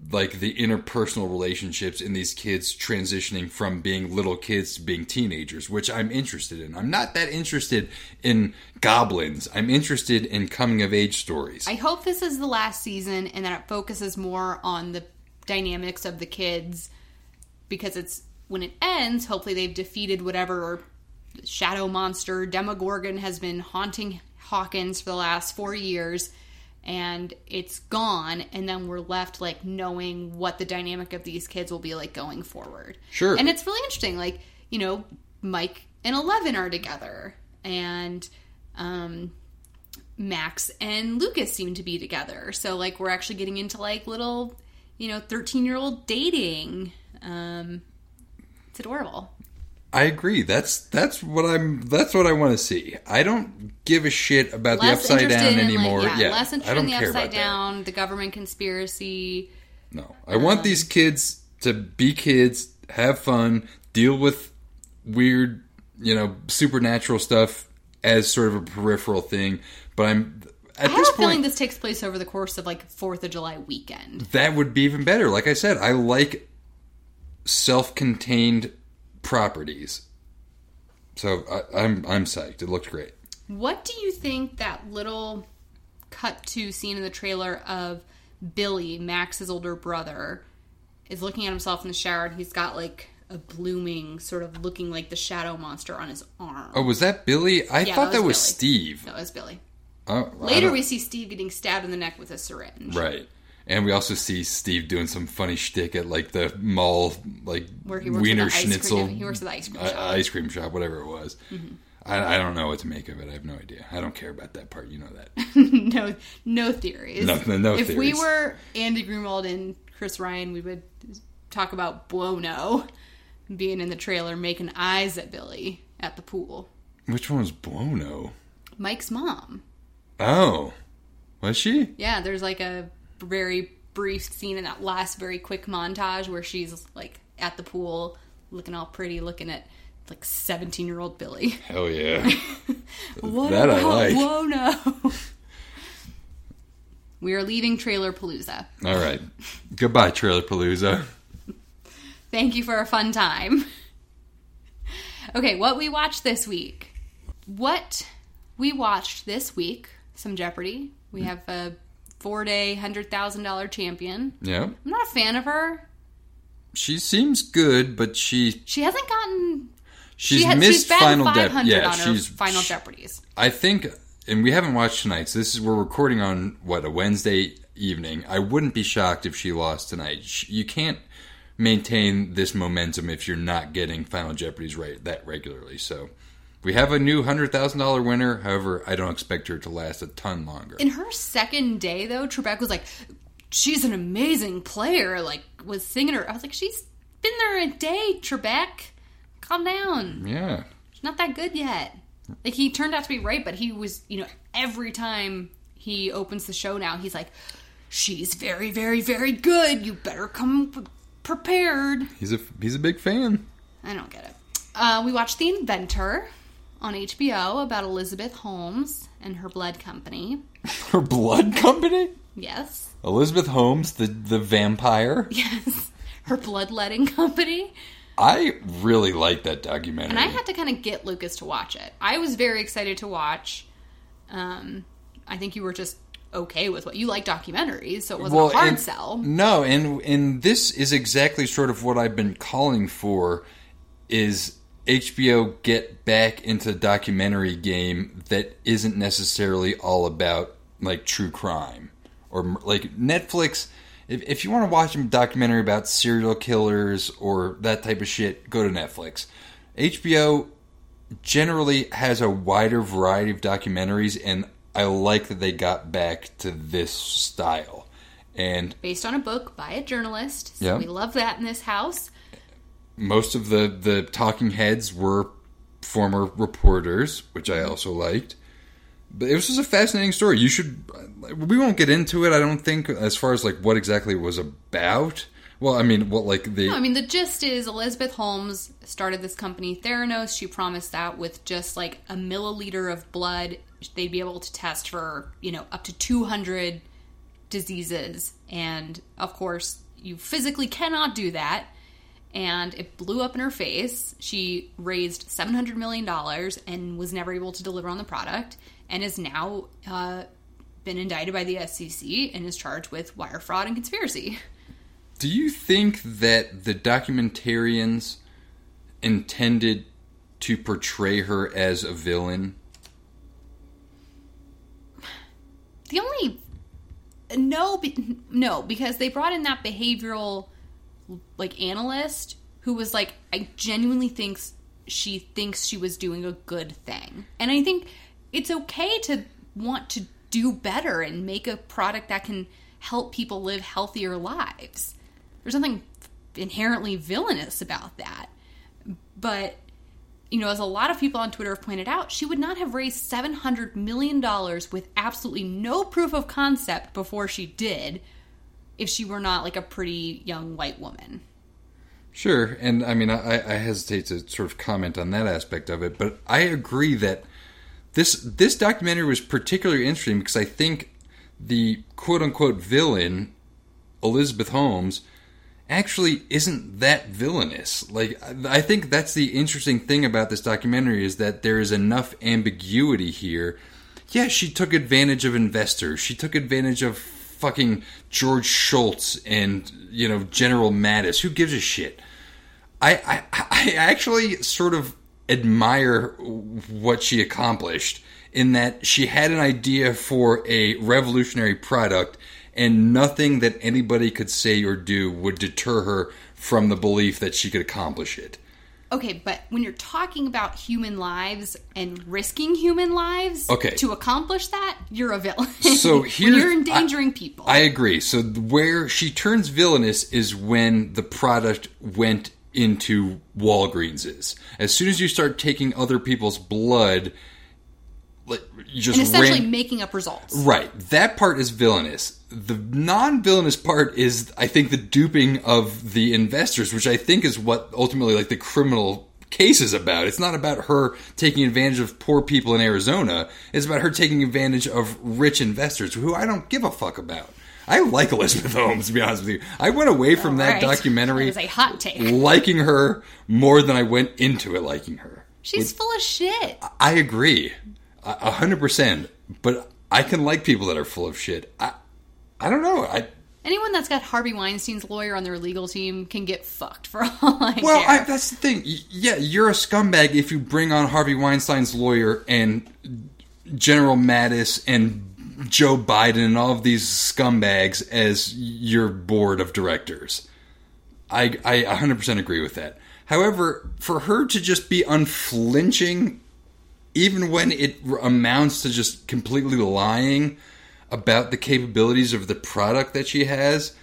like the interpersonal relationships in these kids transitioning from being little kids to being teenagers, which I'm interested in. I'm not that interested in goblins. I'm interested in coming of age stories. I hope this is the last season and that it focuses more on the dynamics of the kids because it's when it ends, hopefully they've defeated whatever shadow monster Demogorgon has been haunting Hawkins for the last 4 years and it's gone and then we're left like knowing what the dynamic of these kids will be like going forward. Sure. And it's really interesting like, you know, Mike and 11 are together and um Max and Lucas seem to be together. So like we're actually getting into like little, you know, 13-year-old dating. Um it's adorable. I agree. That's that's what I'm. That's what I want to see. I don't give a shit about the upside down anymore. like, yeah, yeah, less I don't in the care upside about that. the government conspiracy. No, I want um, these kids to be kids, have fun, deal with weird, you know, supernatural stuff as sort of a peripheral thing. But I'm at I have a feeling this takes place over the course of like 4th of July weekend. that would be even better. Like I said, I like self-contained properties. So I, I'm I'm psyched. It looked great. What do you think that little cut to scene in the trailer of Billy, Max's older brother, is looking at himself in the shower and he's got like a blooming, sort of looking like the shadow monster on his arm? Oh, was that Billy? I Yeah, thought that that was, was Billy. Steve. That was Billy. Oh, Later, we see Steve getting stabbed in the neck with a syringe. Right. And we also see Steve doing some funny shtick at like the mall, like Where he works Wiener Schnitzel, cream. He works at the ice cream i- shop. Mm-hmm. ice cream shop, whatever it was. I, I don't know what to make of it. I have no idea. I don't care about that part. You know that. no, no theories. No- no- no if we were Andy Greenwald and Chris Ryan, we would talk about Buono being in the trailer, making eyes at Billy at the pool. Which one was Buono? Mike's mom. Oh, was she? Yeah, there's like a very brief scene in that last very quick montage where she's like at the pool, looking all pretty, looking at like 17 year old Billy. Hell yeah. What That I like. Buono? we are leaving Trailer Palooza. All right. Goodbye, Trailer Palooza. Thank you for a fun time. Okay, what we watched this week. What we watched this week, some Jeopardy. We mm. have a four day, $100,000 champion. Yeah. I'm not a fan of her. She seems good, but she She hasn't gotten. she's she has, missed she's been final 500 Dep- Yeah, on her she's final Jeopardies. I think, and we haven't watched tonight. So this is we're recording on what a Wednesday evening. I wouldn't be shocked if she lost tonight. Sh- You can't maintain this momentum if you're not getting Final Jeopardy's right that regularly. So we have a new hundred thousand dollar winner. However, I don't expect her to last a ton longer. In her second day, though, Trebek was like, she's an amazing player. Like, was singing her. I was like, she's been there a day, Trebek. Calm down. yeah, She's not that good yet. Like he turned out to be right, but he was, you know, every time he opens the show now, he's like, "She's very, very, very good. You better come prepared." he's a he's a big fan. I don't get it. Uh, we watched The Inventor on HBO about Elizabeth Holmes and her blood company. Her blood company, Yes, Elizabeth Holmes, the the vampire. yes, her bloodletting company. I really like that documentary. And I had to kind of get Lucas to watch it. I was very excited to watch. Um, I think you were just okay with what you like documentaries, so it wasn't a hard and- sell. No, and and this is exactly sort of what I've been calling for is HBO get back into the documentary game that isn't necessarily all about like true crime or like Netflix if, if you want to watch a documentary about serial killers or that type of shit, go to Netflix. HBO generally has a wider variety of documentaries and I like that they got back to this style. And Based on a book by a journalist. So Yeah. we love that in this house. Most of the the talking heads were former reporters, which I also liked. But it was just a fascinating story. You should. We won't get into it. I don't think as far as like what exactly it was about. Well, I mean, what like the No, I mean, the gist is Elizabeth Holmes started this company, Theranos. She promised that with just like a milliliter of blood, they'd be able to test for, you know, up to 200 diseases. And of course, you physically cannot do that. And it blew up in her face. She raised $700 million and was never able to deliver on the product and is now uh, been indicted by the SEC and is charged with wire fraud and conspiracy. Do you think that the documentarians intended to portray her as a villain? The only no, no, because they brought in that behavioral like analyst who was like, I genuinely thinks she thinks she was doing a good thing, and I think it's okay to want to do better and make a product that can help people live healthier lives. There's nothing inherently villainous about that, but you know, as a lot of people on Twitter have pointed out, she would not have raised $700 million with absolutely no proof of concept before she did if she were not like a pretty young white woman. Sure, and I mean, I, I hesitate to sort of comment on that aspect of it, but I agree that this this documentary was particularly interesting because I think the quote unquote villain, Elizabeth Holmes, actually isn't that villainous. Like, I think that's the interesting thing about this documentary is that there is enough ambiguity here. Yeah, she took advantage of investors. She took advantage of fucking George Shultz and you know General Mattis. Who gives a shit? I I, I actually sort of admire what she accomplished in that she had an idea for a revolutionary product and nothing that anybody could say or do would deter her from the belief that she could accomplish it. Okay, but when you're talking about human lives and risking human lives Okay. to accomplish that, you're a villain. So when you're endangering people. I agree. So where she turns villainous is when the product went into Walgreens's. As soon as you start taking other people's blood, like just and essentially ran- making up results. Right. That part is villainous. The non villainous part is, I think, the duping of the investors, which I think is what ultimately, like, the criminal case is about. It's not about her taking advantage of poor people in Arizona. It's about her taking advantage of rich investors who I don't give a fuck about. I like Elizabeth Holmes, to be honest with you. I went away from that Right. documentary That a hot take. liking her more than I went into it liking her. She's full of shit. I agree, a hundred percent. But I can like people that are full of shit. I, I don't know. I Anyone that's got Harvey Weinstein's lawyer on their legal team can get fucked for all I well, care. I, that's the thing. Yeah, you're a scumbag if you bring on Harvey Weinstein's lawyer and General Mattis and Joe Biden and all of these scumbags as your board of directors. I I 100% agree with that. However, for her to just be unflinching even when it amounts to just completely lying about the capabilities of the product that she has,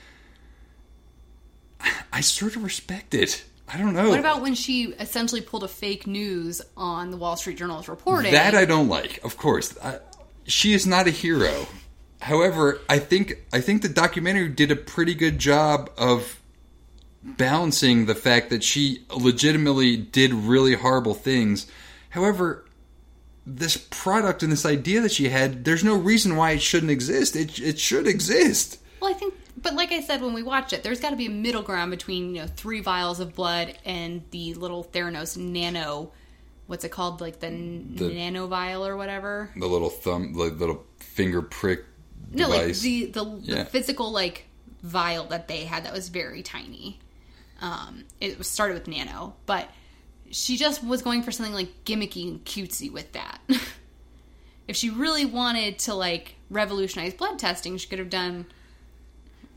I sort of respect it. I don't know. What about when she essentially pulled a fake news on the Wall Street Journal's reporting? that? I don't like. Of course, I, she is not a hero. However, I think I think the documentary did a pretty good job of balancing the fact that she legitimately did really horrible things. However, this product and this idea that she had, there's no reason why it shouldn't exist. It it should exist. well, I think, but like I said when we watched it, there's got to be a middle ground between you know three vials of blood and the little Theranos nano. What's it called? Like the, The- nano vial or whatever. The little thumb, the little finger prick No, like the the, Yeah. the physical like vial that they had that was very tiny. Um, it was started with nano, but she just was going for something like gimmicky and cutesy with that. if she really wanted to like revolutionize blood testing, she could have done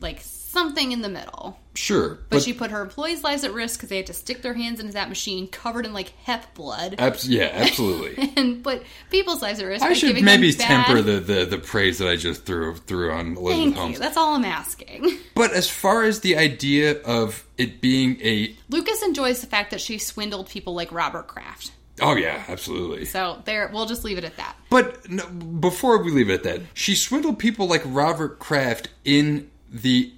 like something in the middle. Sure, But, she put her employees' lives at risk because they had to stick their hands into that machine covered in like hep blood, abs- yeah, absolutely. and put people's lives at risk. I should maybe temper the, the, the praise that I just threw threw on Elizabeth Thank Holmes. you. That's all I'm asking. But as far as the idea of it being a Lucas enjoys the fact that she swindled people like Robert Kraft. oh yeah, absolutely. So there, we'll just leave it at that. But no, before we leave it at that, she swindled people like Robert Kraft in the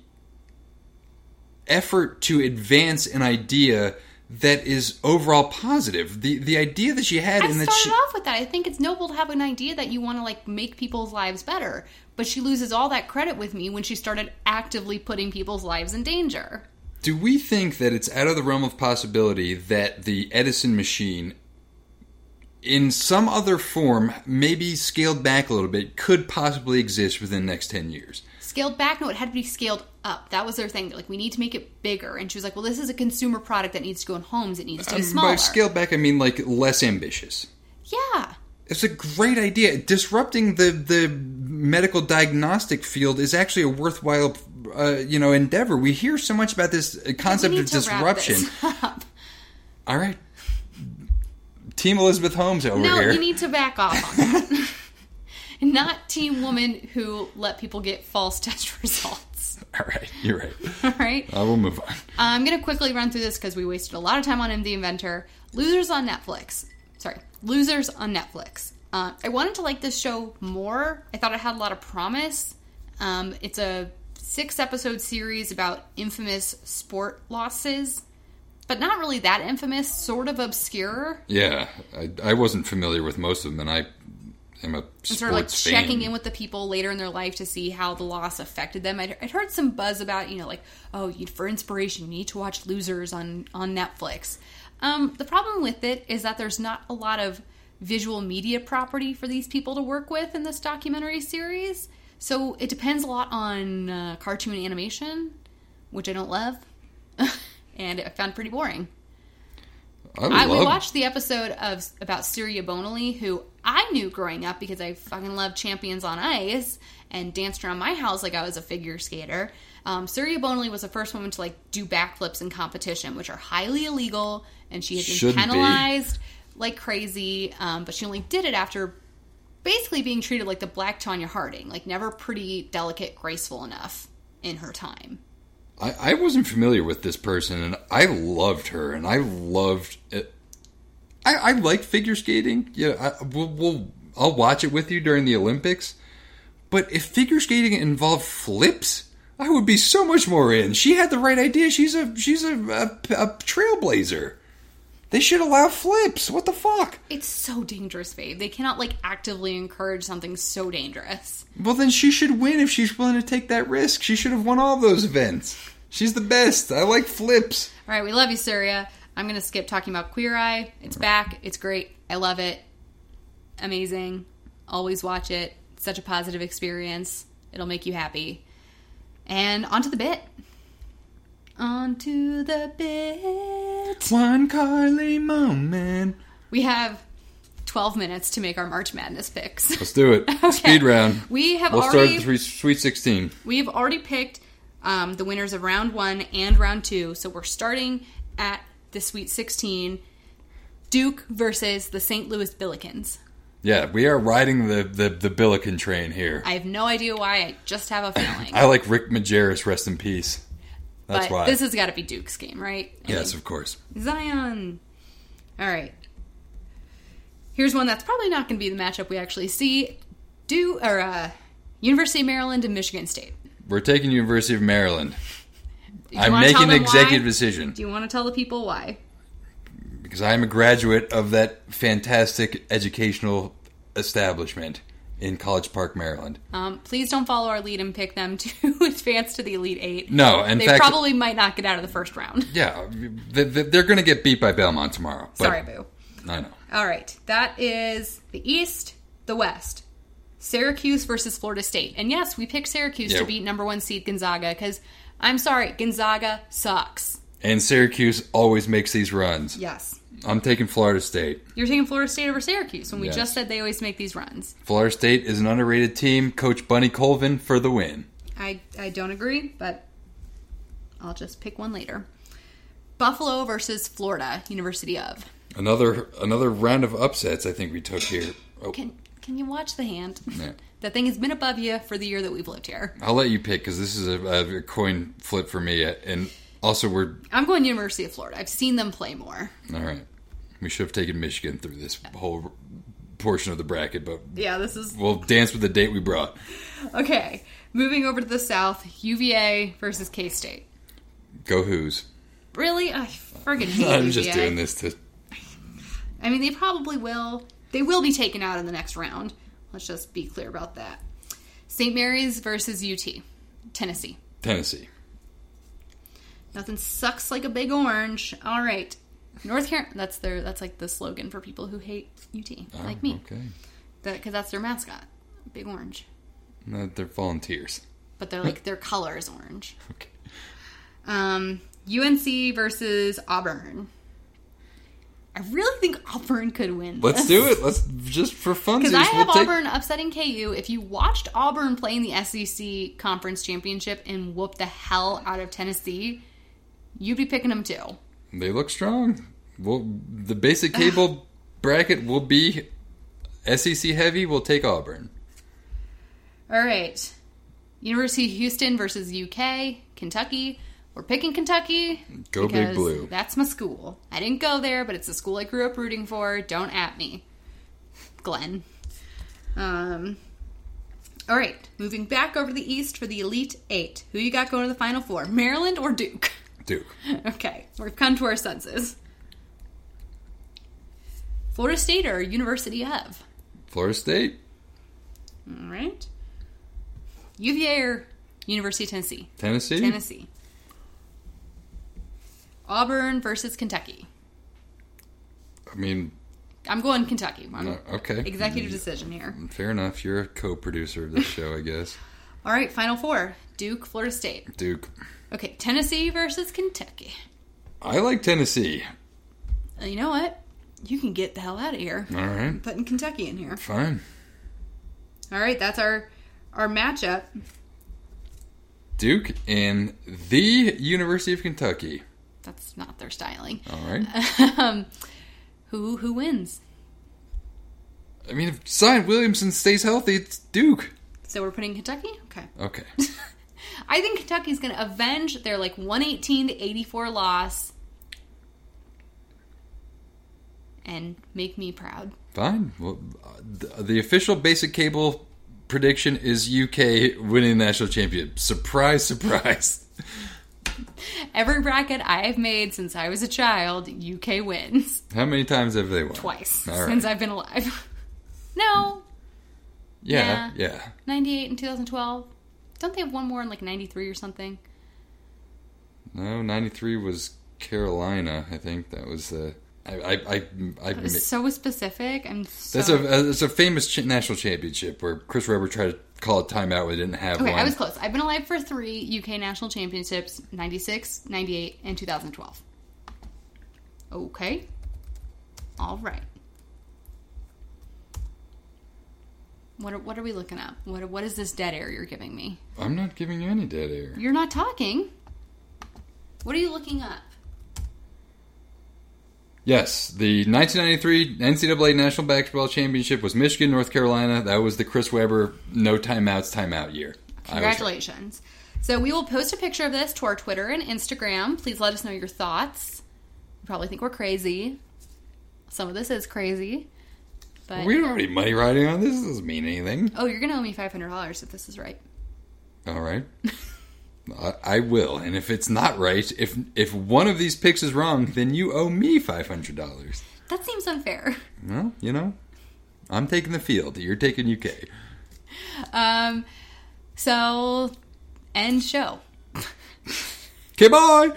effort to advance an idea that is overall positive. The the idea that she had I and started that she off with that. I think it's noble to have an idea that you want to like make people's lives better, but she loses all that credit with me when she started actively putting people's lives in danger. Do we think that it's out of the realm of possibility that the Edison machine, in some other form, maybe scaled back a little bit, could possibly exist within the next 10 years? Scaled back? No, it had to be scaled up. That was their thing. They're like, we need to make it bigger. And she was like, well, this is a consumer product that needs to go in homes. It needs to be Um, smaller. By scaled back, I mean like less ambitious. yeah. It's a great idea. Disrupting the, the medical diagnostic field is actually a worthwhile, uh, you know, endeavor. We hear so much about this concept of need to wrap disruption. All right, Team Elizabeth Holmes over No, here. No, you need to back off on that. Not team woman who let people get false test results. All right, you're right. All right. I will move on. I'm going to quickly run through this because we wasted a lot of time on him, the inventor. Losers on Netflix. Sorry, Losers on Netflix. Uh, I wanted to like this show more. I thought it had a lot of promise. Um, it's a six episode series about infamous sport losses, but not really that infamous, sort of obscure. Yeah, I, I wasn't familiar with most of them, and I am a and sort of like fan. checking in with the people later in their life to see how the loss affected them. I'd, I'd heard some buzz about, you know, like, oh, you, for inspiration, you need to watch Losers on, on Netflix. Um, the problem with it is that there's not a lot of visual media property for these people to work with in this documentary series. So it depends a lot on uh, cartoon animation, which I don't love. and I found pretty boring. I, I, love- watched the episode of about Surya Bonaly, who I knew growing up because I fucking loved Champions on Ice and danced around my house like I was a figure skater. Um, Surya Bonaly was the first woman to like do backflips in competition, which are highly illegal, and she had been Shouldn't be. penalized like crazy. Um, but she only did it after basically being treated like the Black Tonya Harding, like never pretty delicate, graceful enough in her time. I, I wasn't familiar with this person, and I loved her, and I loved it. I, I like figure skating. Yeah, I, we'll, we'll I'll watch it with you during the Olympics. But if figure skating involved flips, I would be so much more in. She had the right idea. She's a she's a, a, a trailblazer. They should allow flips. What the fuck? It's so dangerous, babe. They cannot like actively encourage something so dangerous. Well, then she should win if she's willing to take that risk. She should have won all those events. She's the best. I like flips. All right, we love you, Surya. I'm going to skip talking about Queer Eye. It's back. It's great. I love it. Amazing. Always watch it. It's such a positive experience. It'll make you happy. And onto the bit. Onto the bit. One Carly moment. We have 12 minutes to make our March Madness picks. Let's do it. Speed round. We have We'll already start the Sweet 16. We've already picked um, the winners of round one and round two. So we're starting at the Sweet 16 Duke versus the St. Louis Billikens. Yeah, we are riding the, the, the Billiken train here. I have no idea why. I just have a feeling. I like Rick Majerus, rest in peace. That's but why. this has got to be Duke's game, right? I yes, mean, of course. Zion. All right. Here's one that's probably not going to be the matchup we actually see. Do or uh, University of Maryland and Michigan State. We're taking University of Maryland. I'm making an executive why? decision Do you want to tell the people why? because I am a graduate of that fantastic educational establishment in College Park, Maryland. Um, please don't follow our lead and pick them to advance to the Elite Eight. No, in they fact- probably might not get out of the first round. Yeah, they- they- they're going to get beat by Belmont tomorrow. Sorry, boo. I know. All right, that is the East, the West. Syracuse versus Florida State. And yes, we picked Syracuse Yeah. to beat number one seed Gonzaga because I'm sorry, Gonzaga sucks. And Syracuse always makes these runs. Yes. I'm taking Florida State. You're taking Florida State over Syracuse when we Yes. just said they always make these runs. Florida State is an underrated team. Coach Bunny Colvin for the win. I, I don't agree, but I'll just pick one later. Buffalo versus Florida University of. Another another round of upsets. I think we took here. Oh, Can can you watch the hand? yeah. That thing has been above you for the year that we've lived here. I'll let you pick because this is a, a coin flip for me, and also we're I'm going University of Florida. I've seen them play more. all right. We should have taken Michigan through this whole portion of the bracket, but Yeah, this is we'll dance with the date we brought. okay. Moving over to the South, UVA versus K State. Go Who's. Really, I friggin' hate I'm just doing this to. I mean, they probably will. They will be taken out in the next round. Let's just be clear about that. St. Mary's versus UT, Tennessee. Tennessee. Nothing sucks like a big orange. All right, North Carolina. That's their. That's like the slogan for people who hate UT, Oh, like me, Okay. because that's their mascot, big orange. No, they're volunteers. But they're like their color is orange. Okay. Um, UNC versus Auburn. I really think Auburn could win. Let's do it. Let's just for fun. Because I have Auburn upsetting KU. If you watched Auburn play in the SEC Conference Championship and whoop the hell out of Tennessee, you'd be picking them too. They look strong. Well, the basic cable bracket will be SEC heavy. We'll take Auburn. All right. University of Houston versus UK, Kentucky. We're picking Kentucky. Go Big Blue. That's my school. I didn't go there, but it's a school I grew up rooting for. Don't at me. Glenn. Um, all right. Moving back over to the East for the Elite Eight. Who you got going to the Final Four? Maryland or Duke? Duke. Okay, we've come to our senses. Florida State or University of? Florida State. All right. UVA or University of Tennessee? Tennessee. Tennessee. Auburn versus Kentucky. I mean, I'm going Kentucky. I'm okay. Executive decision here. Fair enough. You're a co-producer of this show, I guess. All right, Final Four. Duke, Florida State. Duke. Okay, Tennessee versus Kentucky. I like Tennessee. Uh, You know what? You can get the hell out of here. All right. I'm putting Kentucky in here. Fine. All right, that's our our matchup. Duke and the University of Kentucky. That's not their styling. All right. um, who who wins? I mean, if Zion Williamson stays healthy, it's Duke. So we're putting Kentucky. Okay. Okay. I think Kentucky's going to avenge their like 118 to 84 loss and make me proud. Fine. Well, the, the official basic cable prediction is UK winning the national championship. Surprise, surprise. Every bracket I have made since I was a child, UK wins How many times have they won? twice right. since I've been alive. no, Yeah, yeah. 98 and 2012. Don't they have one more in like 93 or something? No, 93 was Carolina, I think. That was the. I, I, I, I It's so specific. I'm so that's a that's a famous ch- national championship where Chris Webber tried to call a timeout. We didn't have Okay, one. I was close. I've been alive for three UK national championships 96, 98, and 2012. Okay. All right. What are, what are we looking at? What, what is this dead air you're giving me? I'm not giving you any dead air. You're not talking. What are you looking up? Yes, the 1993 NCAA National Basketball Championship was Michigan, North Carolina. That was the Chris Webber no timeouts timeout year. Right. Congratulations. So we will post a picture of this to our Twitter and Instagram. Please let us know your thoughts. You probably think we're crazy. Some of this is crazy. But We don't have any money riding on this. This doesn't mean anything. Oh, you're gonna owe me five hundred dollars if this is right. All right. I, I will, and if it's not right, if if one of these picks is wrong, then you owe me five hundred dollars. That seems unfair. Well, you know, I'm taking the field. You're taking UK. Um, so end show. Okay, bye.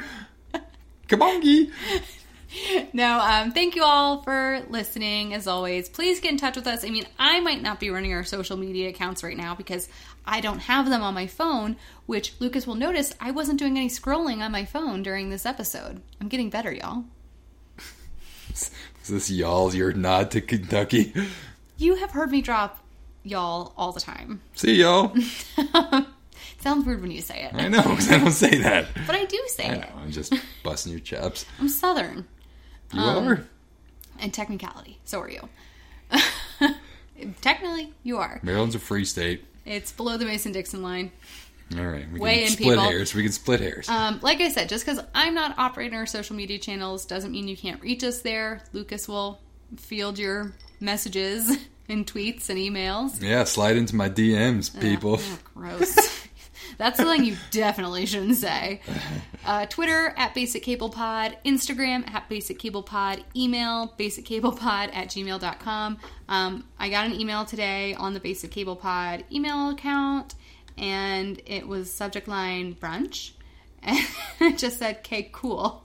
Kabongi. No, um, thank you all for listening. As always, please get in touch with us. I mean, I might not be running our social media accounts right now because I don't have them on my phone. Which Lucas will notice I wasn't doing any scrolling on my phone during this episode. I'm getting better, y'all. Is this y'all your nod to Kentucky? You have heard me drop y'all all the time. See y'all. sounds weird when you say it. I know, 'cause I don't say that. But I do say I it. I'm just busting your chops. I'm Southern. You Um, are? And technicality. So are you. Technically, you are. Maryland's a free state. It's below the Mason Dixon line. All right, we Weigh can in, split people. hairs. We can split hairs. Um, like I said, just because I'm not operating our social media channels doesn't mean you can't reach us there. Lucas will field your messages and tweets and emails. yeah, slide into my DMs, people. Oh, gross. That's something you definitely shouldn't say. Uh, Twitter at Basic Cable Pod, Instagram at Basic Cable Pod, email basiccablepod at gmail.com. Um, I got an email today on the Basic Cable Pod email account, and it was subject line brunch, and it just said, okay, cool.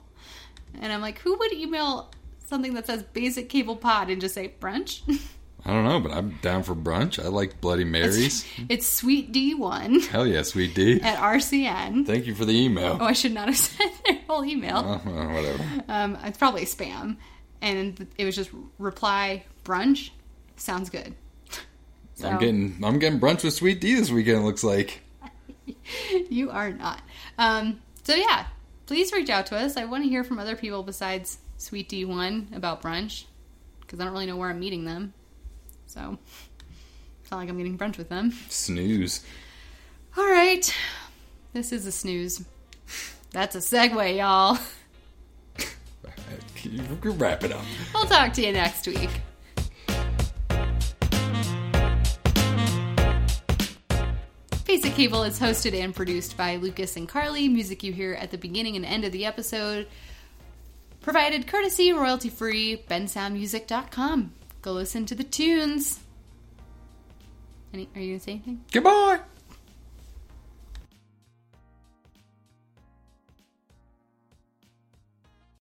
And I'm like, who would email something that says Basic Cable Pod and just say brunch? I don't know, but I'm down for brunch. I like Bloody Marys. it's Sweet D1 Hell yeah, sweet D. at RCN. Thank you for the email. Oh, I should not have said their whole email. Uh, whatever. Um, it's probably spam, and it was just reply brunch. Sounds good. So, I'm getting I'm getting brunch with Sweet D this weekend. Looks like. you are not. Um, so yeah, please reach out to us. I want to hear from other people besides Sweet D One about brunch because I don't really know where I'm meeting them. So it's not like I'm getting brunch with them. Snooze. All right, this is a snooze. That's a segue, y'all. Wrap it up. We'll talk to you next week. Basic Cable is hosted and produced by Lucas and Carly. Music you hear at the beginning and end of the episode provided courtesy royalty free bensoundmusic.com. Go listen to the tunes. Any, are you going to say anything? Goodbye.